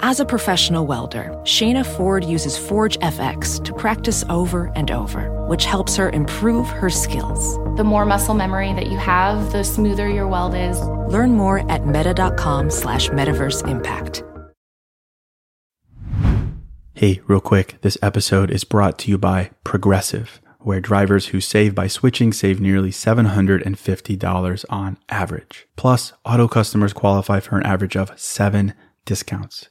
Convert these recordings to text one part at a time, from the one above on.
As a professional welder, Shayna Ford uses Forge FX to practice over and over, which helps her improve her skills. The more muscle memory that you have, the smoother your weld is. Learn more at meta.com slash metaverse impact. Hey, real quick, this episode is brought to you by Progressive, where drivers who save by switching save nearly $750 on average. Plus, auto customers qualify for an average of seven discounts.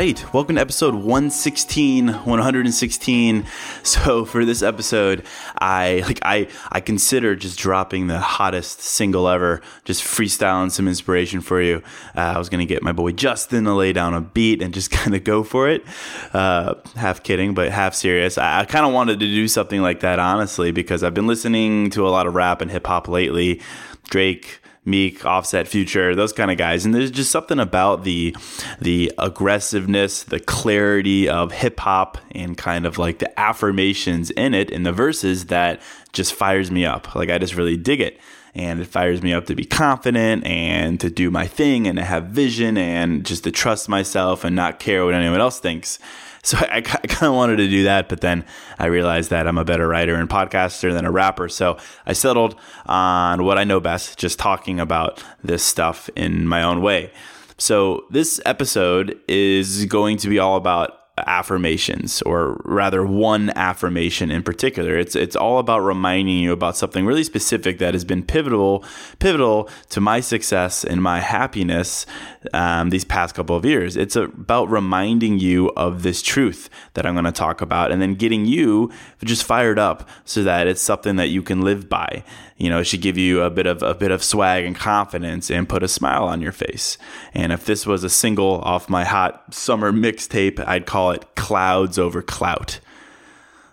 Right, welcome to episode 116, 116. So for this episode, I like I I consider just dropping the hottest single ever, just freestyling some inspiration for you. Uh, I was gonna get my boy Justin to lay down a beat and just kind of go for it. Uh, half kidding, but half serious. I, I kind of wanted to do something like that honestly because I've been listening to a lot of rap and hip hop lately. Drake. Meek, Offset, Future, those kind of guys. And there's just something about the the aggressiveness, the clarity of hip hop, and kind of like the affirmations in it in the verses that just fires me up. Like I just really dig it. And it fires me up to be confident and to do my thing and to have vision and just to trust myself and not care what anyone else thinks. So I, I kind of wanted to do that, but then I realized that I'm a better writer and podcaster than a rapper. So I settled on what I know best, just talking about this stuff in my own way. So this episode is going to be all about affirmations or rather one affirmation in particular. It's it's all about reminding you about something really specific that has been pivotal pivotal to my success and my happiness um, these past couple of years. It's about reminding you of this truth that I'm going to talk about and then getting you just fired up so that it's something that you can live by. You know, it should give you a bit of a bit of swag and confidence and put a smile on your face. And if this was a single off my hot summer mixtape, I'd call it Clouds Over Clout.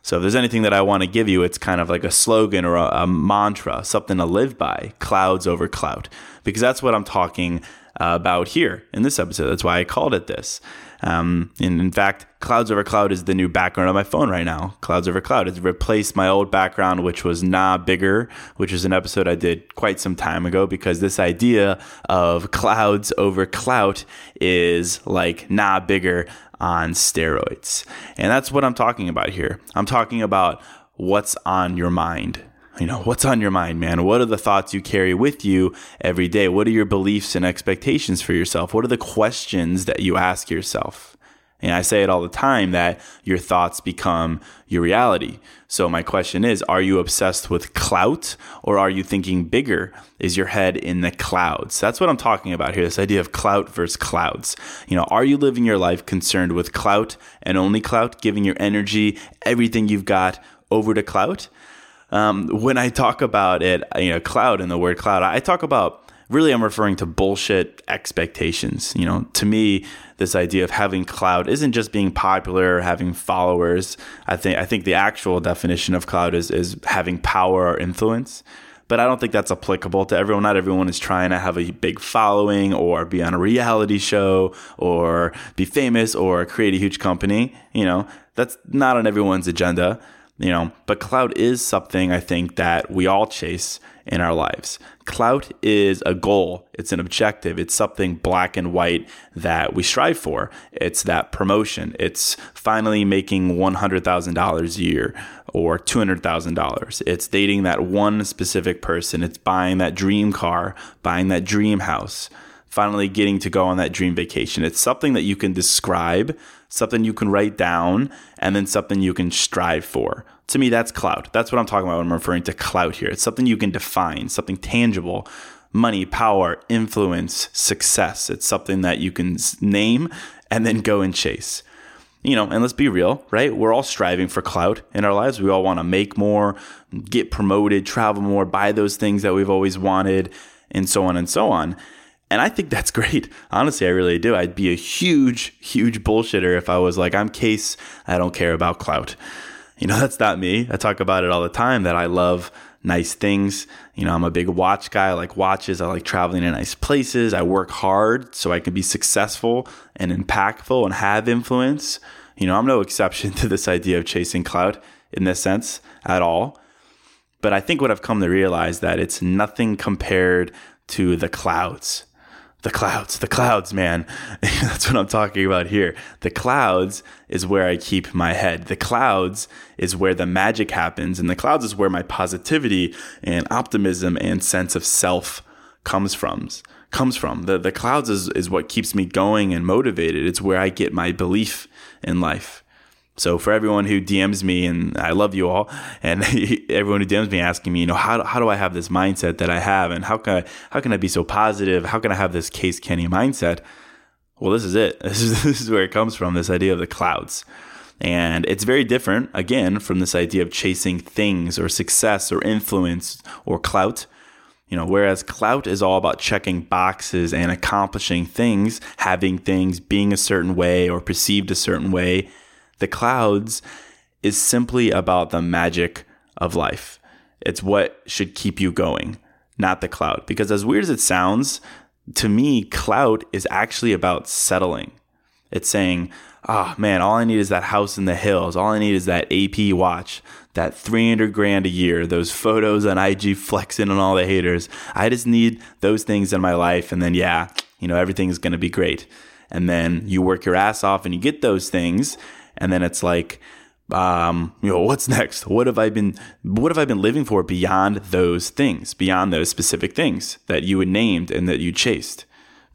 So if there's anything that I want to give you, it's kind of like a slogan or a, a mantra, something to live by, clouds over clout, because that's what I'm talking about here in this episode. That's why I called it this. Um, and in fact, Clouds Over Clout is the new background on my phone right now. Clouds Over Clout has replaced my old background, which was Nah Bigger, which is an episode I did quite some time ago because this idea of clouds over clout is like Nah Bigger on steroids. And that's what I'm talking about here. I'm talking about what's on your mind you know, what's on your mind, man? What are the thoughts you carry with you every day? What are your beliefs and expectations for yourself? What are the questions that you ask yourself? And I say it all the time that your thoughts become your reality. So my question is, are you obsessed with clout or are you thinking bigger? Is your head in the clouds? That's what I'm talking about here. This idea of clout versus clouds. You know, are you living your life concerned with clout and only clout, giving your energy, everything you've got over to clout? Um, when I talk about it, you know, cloud and the word cloud, I talk about really I'm referring to bullshit expectations. You know, to me, this idea of having cloud isn't just being popular or having followers. I think I think the actual definition of cloud is is having power or influence. But I don't think that's applicable to everyone. Not everyone is trying to have a big following or be on a reality show or be famous or create a huge company. You know, that's not on everyone's agenda. You know, but clout is something I think that we all chase in our lives. Clout is a goal, it's an objective, it's something black and white that we strive for. It's that promotion, it's finally making $100,000 a year or $200,000. It's dating that one specific person, it's buying that dream car, buying that dream house finally getting to go on that dream vacation. It's something that you can describe, something you can write down, and then something you can strive for. To me, that's clout. That's what I'm talking about when I'm referring to clout here. It's something you can define, something tangible. Money, power, influence, success. It's something that you can name and then go and chase. You know, and let's be real, right? We're all striving for clout in our lives. We all want to make more, get promoted, travel more, buy those things that we've always wanted, and so on and so on. And I think that's great. Honestly, I really do. I'd be a huge, huge bullshitter if I was like, I'm Case, I don't care about clout. You know, that's not me. I talk about it all the time that I love nice things. You know, I'm a big watch guy. I like watches. I like traveling to nice places. I work hard so I can be successful and impactful and have influence. You know, I'm no exception to this idea of chasing clout in this sense at all. But I think what I've come to realize that it's nothing compared to the clouds the clouds, the clouds, man. That's what I'm talking about here. The clouds is where I keep my head. The clouds is where the magic happens. And the clouds is where my positivity and optimism and sense of self comes from. Comes from. The, the clouds is, is what keeps me going and motivated. It's where I get my belief in life. So for everyone who DMs me, and I love you all, and everyone who DMs me asking me, you know, how, how do I have this mindset that I have, and how can I how can I be so positive? How can I have this Case Kenny mindset? Well, this is it. This is this is where it comes from. This idea of the clouds, and it's very different again from this idea of chasing things or success or influence or clout. You know, whereas clout is all about checking boxes and accomplishing things, having things, being a certain way or perceived a certain way the clouds is simply about the magic of life. It's what should keep you going, not the cloud. Because as weird as it sounds, to me, clout is actually about settling. It's saying, oh man, all I need is that house in the hills. All I need is that AP watch, that 300 grand a year, those photos on IG flexing on all the haters. I just need those things in my life. And then, yeah, you know, everything's going to be great. And then you work your ass off and you get those things and then it's like um, you know, what's next? What have I been what have I been living for beyond those things, beyond those specific things that you had named and that you chased?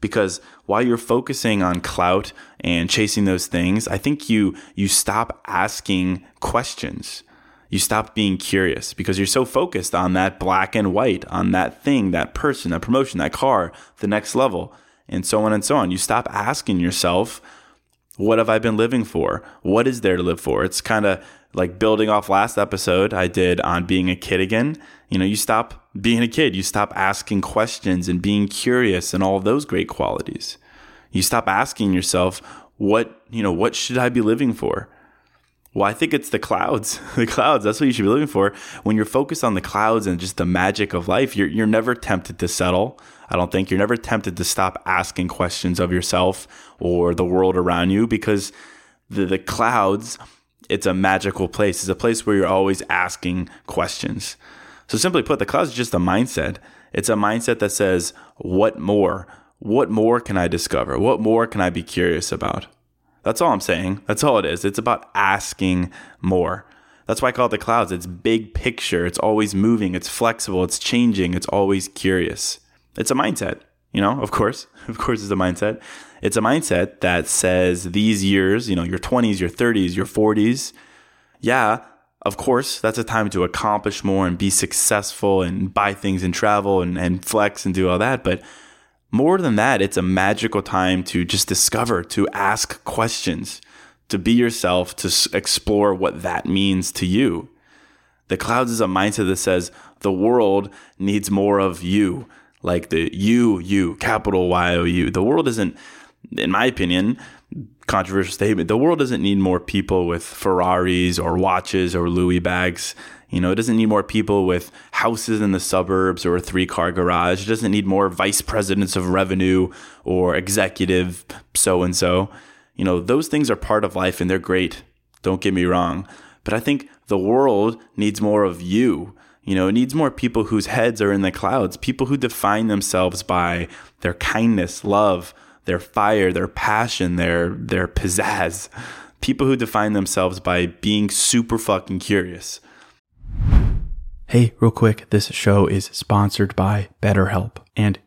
Because while you're focusing on clout and chasing those things, I think you you stop asking questions. You stop being curious because you're so focused on that black and white, on that thing, that person, that promotion, that car, the next level, and so on and so on. You stop asking yourself, what have I been living for? What is there to live for? It's kind of like building off last episode I did on being a kid again. You know, you stop being a kid, you stop asking questions and being curious and all those great qualities. You stop asking yourself, what, you know, what should I be living for? Well, I think it's the clouds. the clouds, that's what you should be living for. When you're focused on the clouds and just the magic of life, you're, you're never tempted to settle. I don't think you're never tempted to stop asking questions of yourself or the world around you because the, the clouds, it's a magical place. It's a place where you're always asking questions. So, simply put, the clouds is just a mindset. It's a mindset that says, What more? What more can I discover? What more can I be curious about? That's all I'm saying. That's all it is. It's about asking more. That's why I call it the clouds. It's big picture. It's always moving. It's flexible. It's changing. It's always curious. It's a mindset, you know, of course. Of course, it's a mindset. It's a mindset that says these years, you know, your 20s, your 30s, your 40s, yeah, of course, that's a time to accomplish more and be successful and buy things and travel and, and flex and do all that. But more than that, it's a magical time to just discover, to ask questions, to be yourself, to explore what that means to you. The clouds is a mindset that says the world needs more of you like the you, you, capital Y O U. The world isn't, in my opinion, controversial statement, the world doesn't need more people with Ferraris or watches or Louis bags. You know, it doesn't need more people with houses in the suburbs or a three car garage. It doesn't need more vice presidents of revenue or executive so and so. You know, those things are part of life and they're great. Don't get me wrong. But I think the world needs more of you. You know, it needs more people whose heads are in the clouds, people who define themselves by their kindness, love, their fire, their passion, their their pizzazz. People who define themselves by being super fucking curious. Hey, real quick, this show is sponsored by BetterHelp. And,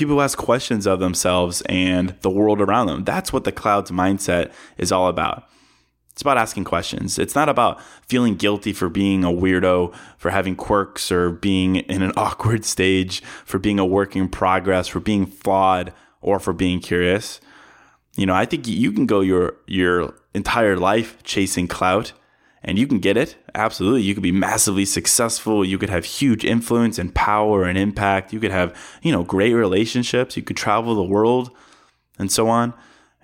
people ask questions of themselves and the world around them. That's what the clouds mindset is all about. It's about asking questions. It's not about feeling guilty for being a weirdo, for having quirks, or being in an awkward stage, for being a work in progress, for being flawed, or for being curious. You know, I think you can go your your entire life chasing clout and you can get it. Absolutely. You could be massively successful. You could have huge influence and power and impact. You could have, you know, great relationships. You could travel the world and so on.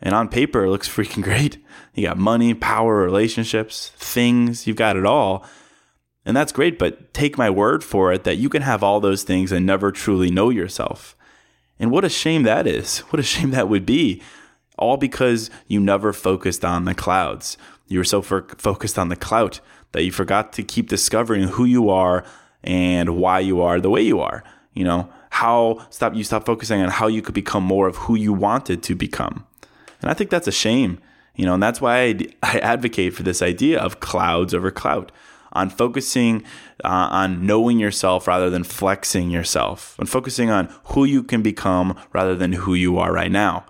And on paper, it looks freaking great. You got money, power, relationships, things, you've got it all. And that's great. But take my word for it that you can have all those things and never truly know yourself. And what a shame that is. What a shame that would be. All because you never focused on the clouds you were so focused on the clout that you forgot to keep discovering who you are and why you are the way you are. You know, how stop you stop focusing on how you could become more of who you wanted to become. And I think that's a shame. You know, and that's why I, I advocate for this idea of clouds over clout, on focusing uh, on knowing yourself rather than flexing yourself, and focusing on who you can become rather than who you are right now.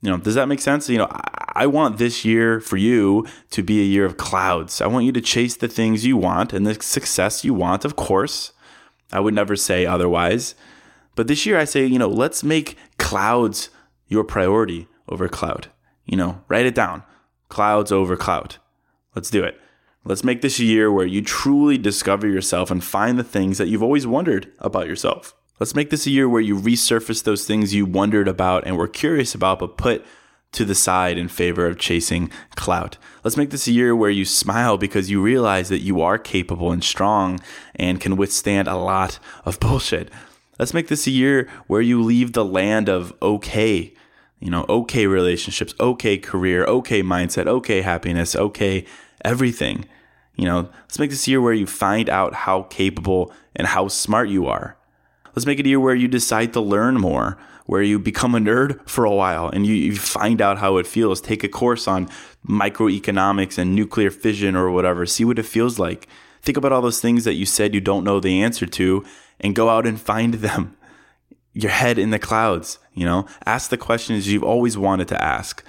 You know, does that make sense? You know, I want this year for you to be a year of clouds. I want you to chase the things you want and the success you want, of course. I would never say otherwise. But this year I say, you know, let's make clouds your priority over cloud. You know, write it down. Clouds over clout. Let's do it. Let's make this a year where you truly discover yourself and find the things that you've always wondered about yourself. Let's make this a year where you resurface those things you wondered about and were curious about, but put to the side in favor of chasing clout. Let's make this a year where you smile because you realize that you are capable and strong and can withstand a lot of bullshit. Let's make this a year where you leave the land of okay, you know, okay relationships, okay career, okay mindset, okay happiness, okay everything. You know, let's make this a year where you find out how capable and how smart you are. Let's make it a year where you decide to learn more, where you become a nerd for a while and you, you find out how it feels. Take a course on microeconomics and nuclear fission or whatever. See what it feels like Think about all those things that you said you don't know the answer to and go out and find them. Your head in the clouds, you know? Ask the questions you've always wanted to ask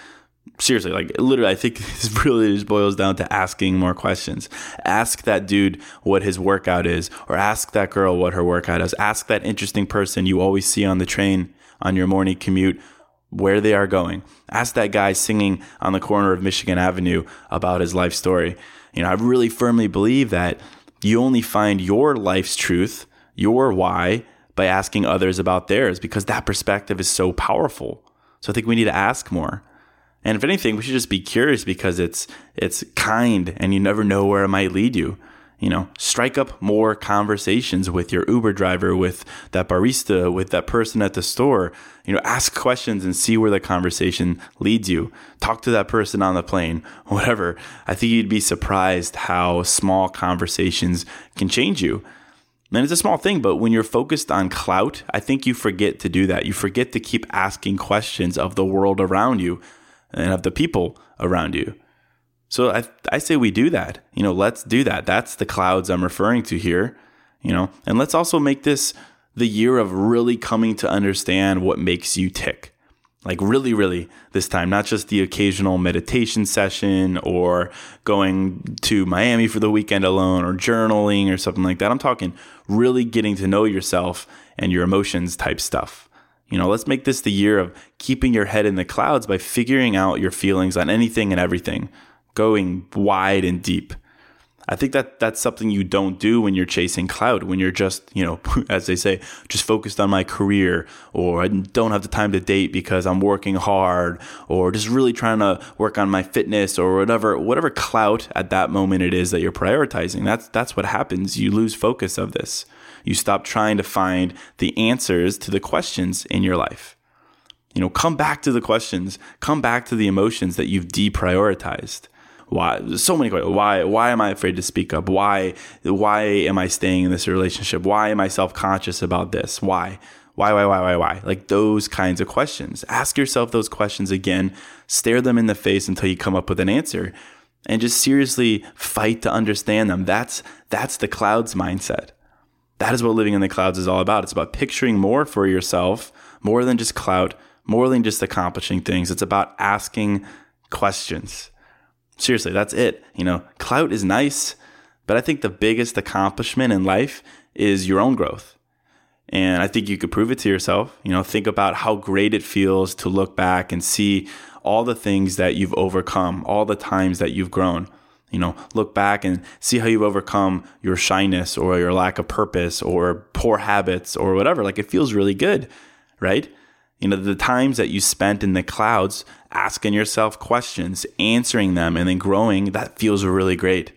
seriously, like literally, I think this really just boils down to asking more questions. Ask that dude what his workout is, or ask that girl what her workout is. Ask that interesting person you always see on the train on your morning commute where they are going. Ask that guy singing on the corner of Michigan Avenue about his life story. You know, I really firmly believe that you only find your life's truth, your why, by asking others about theirs because that perspective is so powerful. So I think we need to ask more. And if anything, we should just be curious because it's it's kind and you never know where it might lead you. You know, strike up more conversations with your Uber driver, with that barista, with that person at the store. You know, ask questions and see where the conversation leads you. Talk to that person on the plane, whatever. I think you'd be surprised how small conversations can change you. And it's a small thing, but when you're focused on clout, I think you forget to do that. You forget to keep asking questions of the world around you and of the people around you. So I, I say we do that. You know, let's do that. That's the clouds I'm referring to here. You know, and let's also make this the year of really coming to understand what makes you tick. Like, really, really, this time, not just the occasional meditation session or going to Miami for the weekend alone or journaling or something like that. I'm talking really getting to know yourself and your emotions type stuff. You know, let's make this the year of keeping your head in the clouds by figuring out your feelings on anything and everything, going wide and deep. I think that that's something you don't do when you're chasing cloud, when you're just, you know, as they say, just focused on my career, or I don't have the time to date because I'm working hard, or just really trying to work on my fitness or whatever, whatever clout at that moment it is that you're prioritizing. That's that's what happens. You lose focus of this. You stop trying to find the answers to the questions in your life. You know, come back to the questions, come back to the emotions that you've deprioritized. Why? So many questions. Why? Why am I afraid to speak up? Why? Why am I staying in this relationship? Why am I self conscious about this? Why? Why? Why? Why? Why? Why? Like those kinds of questions. Ask yourself those questions again. Stare them in the face until you come up with an answer, and just seriously fight to understand them. That's that's the clouds mindset. That is what living in the clouds is all about. It's about picturing more for yourself, more than just clout, more than just accomplishing things. It's about asking questions. Seriously, that's it. You know, clout is nice, but I think the biggest accomplishment in life is your own growth. And I think you could prove it to yourself. You know, think about how great it feels to look back and see all the things that you've overcome, all the times that you've grown. You know, look back and see how you've overcome your shyness or your lack of purpose or poor habits or whatever. Like it feels really good, right? You know, the times that you spent in the clouds asking yourself questions, answering them, and then growing, that feels really great.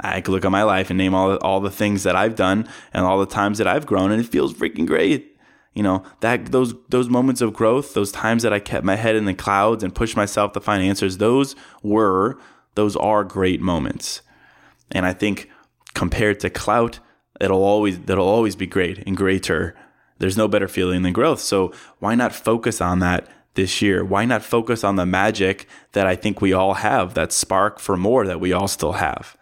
I could look at my life and name all, all the things that I've done and all the times that I've grown, and it feels freaking great. You know, that those those moments of growth, those times that I kept my head in the clouds and pushed myself to find answers, those were those are great moments. And I think compared to clout, it'll always that'll always be great and greater. There's no better feeling than growth. So why not focus on that this year? Why not focus on the magic that I think we all have, that spark for more that we all still have?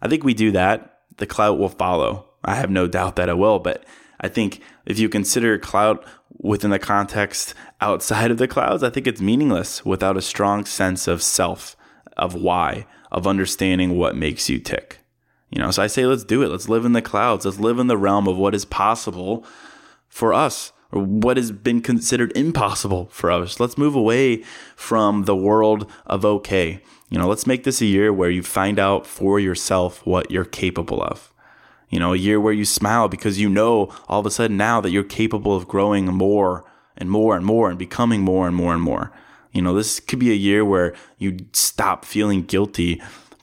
I think we do that, the clout will follow. I have no doubt that it will, but I think if you consider clout within the context outside of the clouds, I think it's meaningless without a strong sense of self of why, of understanding what makes you tick. You know, so I say, let's do it. Let's live in the clouds. Let's live in the realm of what is possible for us or what has been considered impossible for us. Let's move away from the world of okay. You know, let's make this a year where you find out for yourself what you're capable of. You know, a year where you smile because you know all of a sudden now that you're capable of growing more and more and more and becoming more and more and more. You know, this could be a year where you stop feeling guilty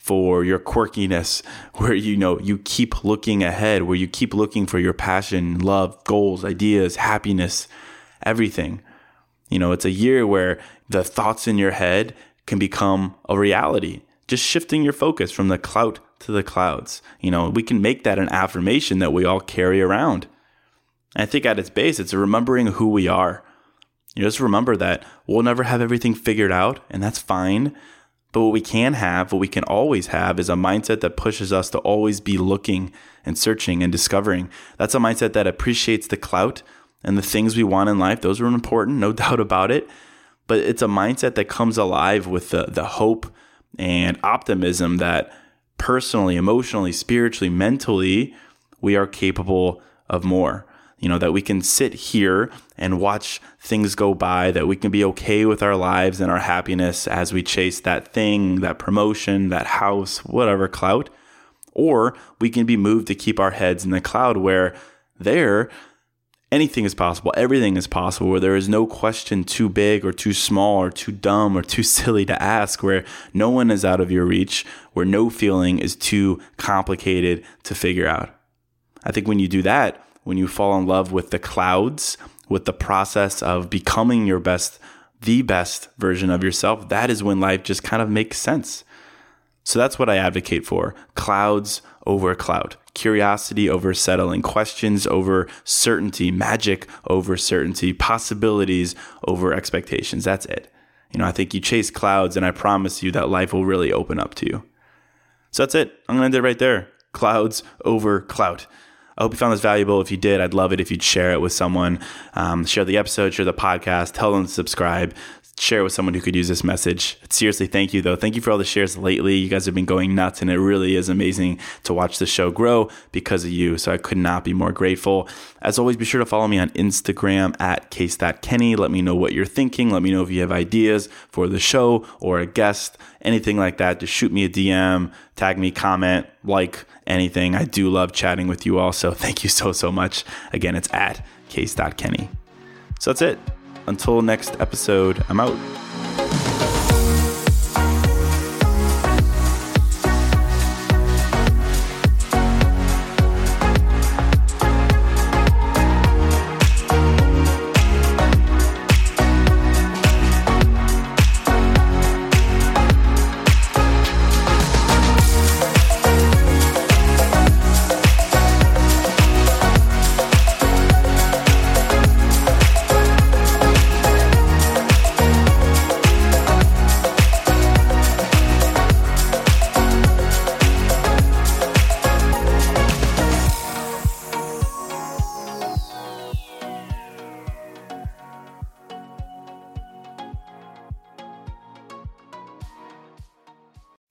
for your quirkiness, where you know you keep looking ahead, where you keep looking for your passion, love, goals, ideas, happiness, everything. You know, it's a year where the thoughts in your head can become a reality. Just shifting your focus from the clout to the clouds. You know, we can make that an affirmation that we all carry around. I think at its base, it's remembering who we are. You just remember that we'll never have everything figured out, and that's fine. But what we can have, what we can always have, is a mindset that pushes us to always be looking and searching and discovering. That's a mindset that appreciates the clout and the things we want in life. Those are important, no doubt about it. But it's a mindset that comes alive with the, the hope and optimism that personally, emotionally, spiritually, mentally, we are capable of more. You know, that we can sit here and watch things go by, that we can be okay with our lives and our happiness as we chase that thing, that promotion, that house, whatever clout. Or we can be moved to keep our heads in the cloud where there anything is possible, everything is possible, where there is no question too big or too small or too dumb or too silly to ask, where no one is out of your reach, where no feeling is too complicated to figure out. I think when you do that, when you fall in love with the clouds, with the process of becoming your best, the best version of yourself, that is when life just kind of makes sense. So that's what I advocate for clouds over clout, curiosity over settling, questions over certainty, magic over certainty, possibilities over expectations. That's it. You know, I think you chase clouds, and I promise you that life will really open up to you. So that's it. I'm going to end it right there. Clouds over clout. I hope you found this valuable. If you did, I'd love it if you'd share it with someone. Um, share the episode, share the podcast, tell them to subscribe share with someone who could use this message. Seriously, thank you though. Thank you for all the shares lately. You guys have been going nuts and it really is amazing to watch the show grow because of you. So I could not be more grateful. As always, be sure to follow me on Instagram at case.kenny. Let me know what you're thinking. Let me know if you have ideas for the show or a guest, anything like that. Just shoot me a DM, tag me, comment, like anything. I do love chatting with you all. So thank you so, so much. Again, it's at case.kenny. So that's it. Until next episode, I'm out.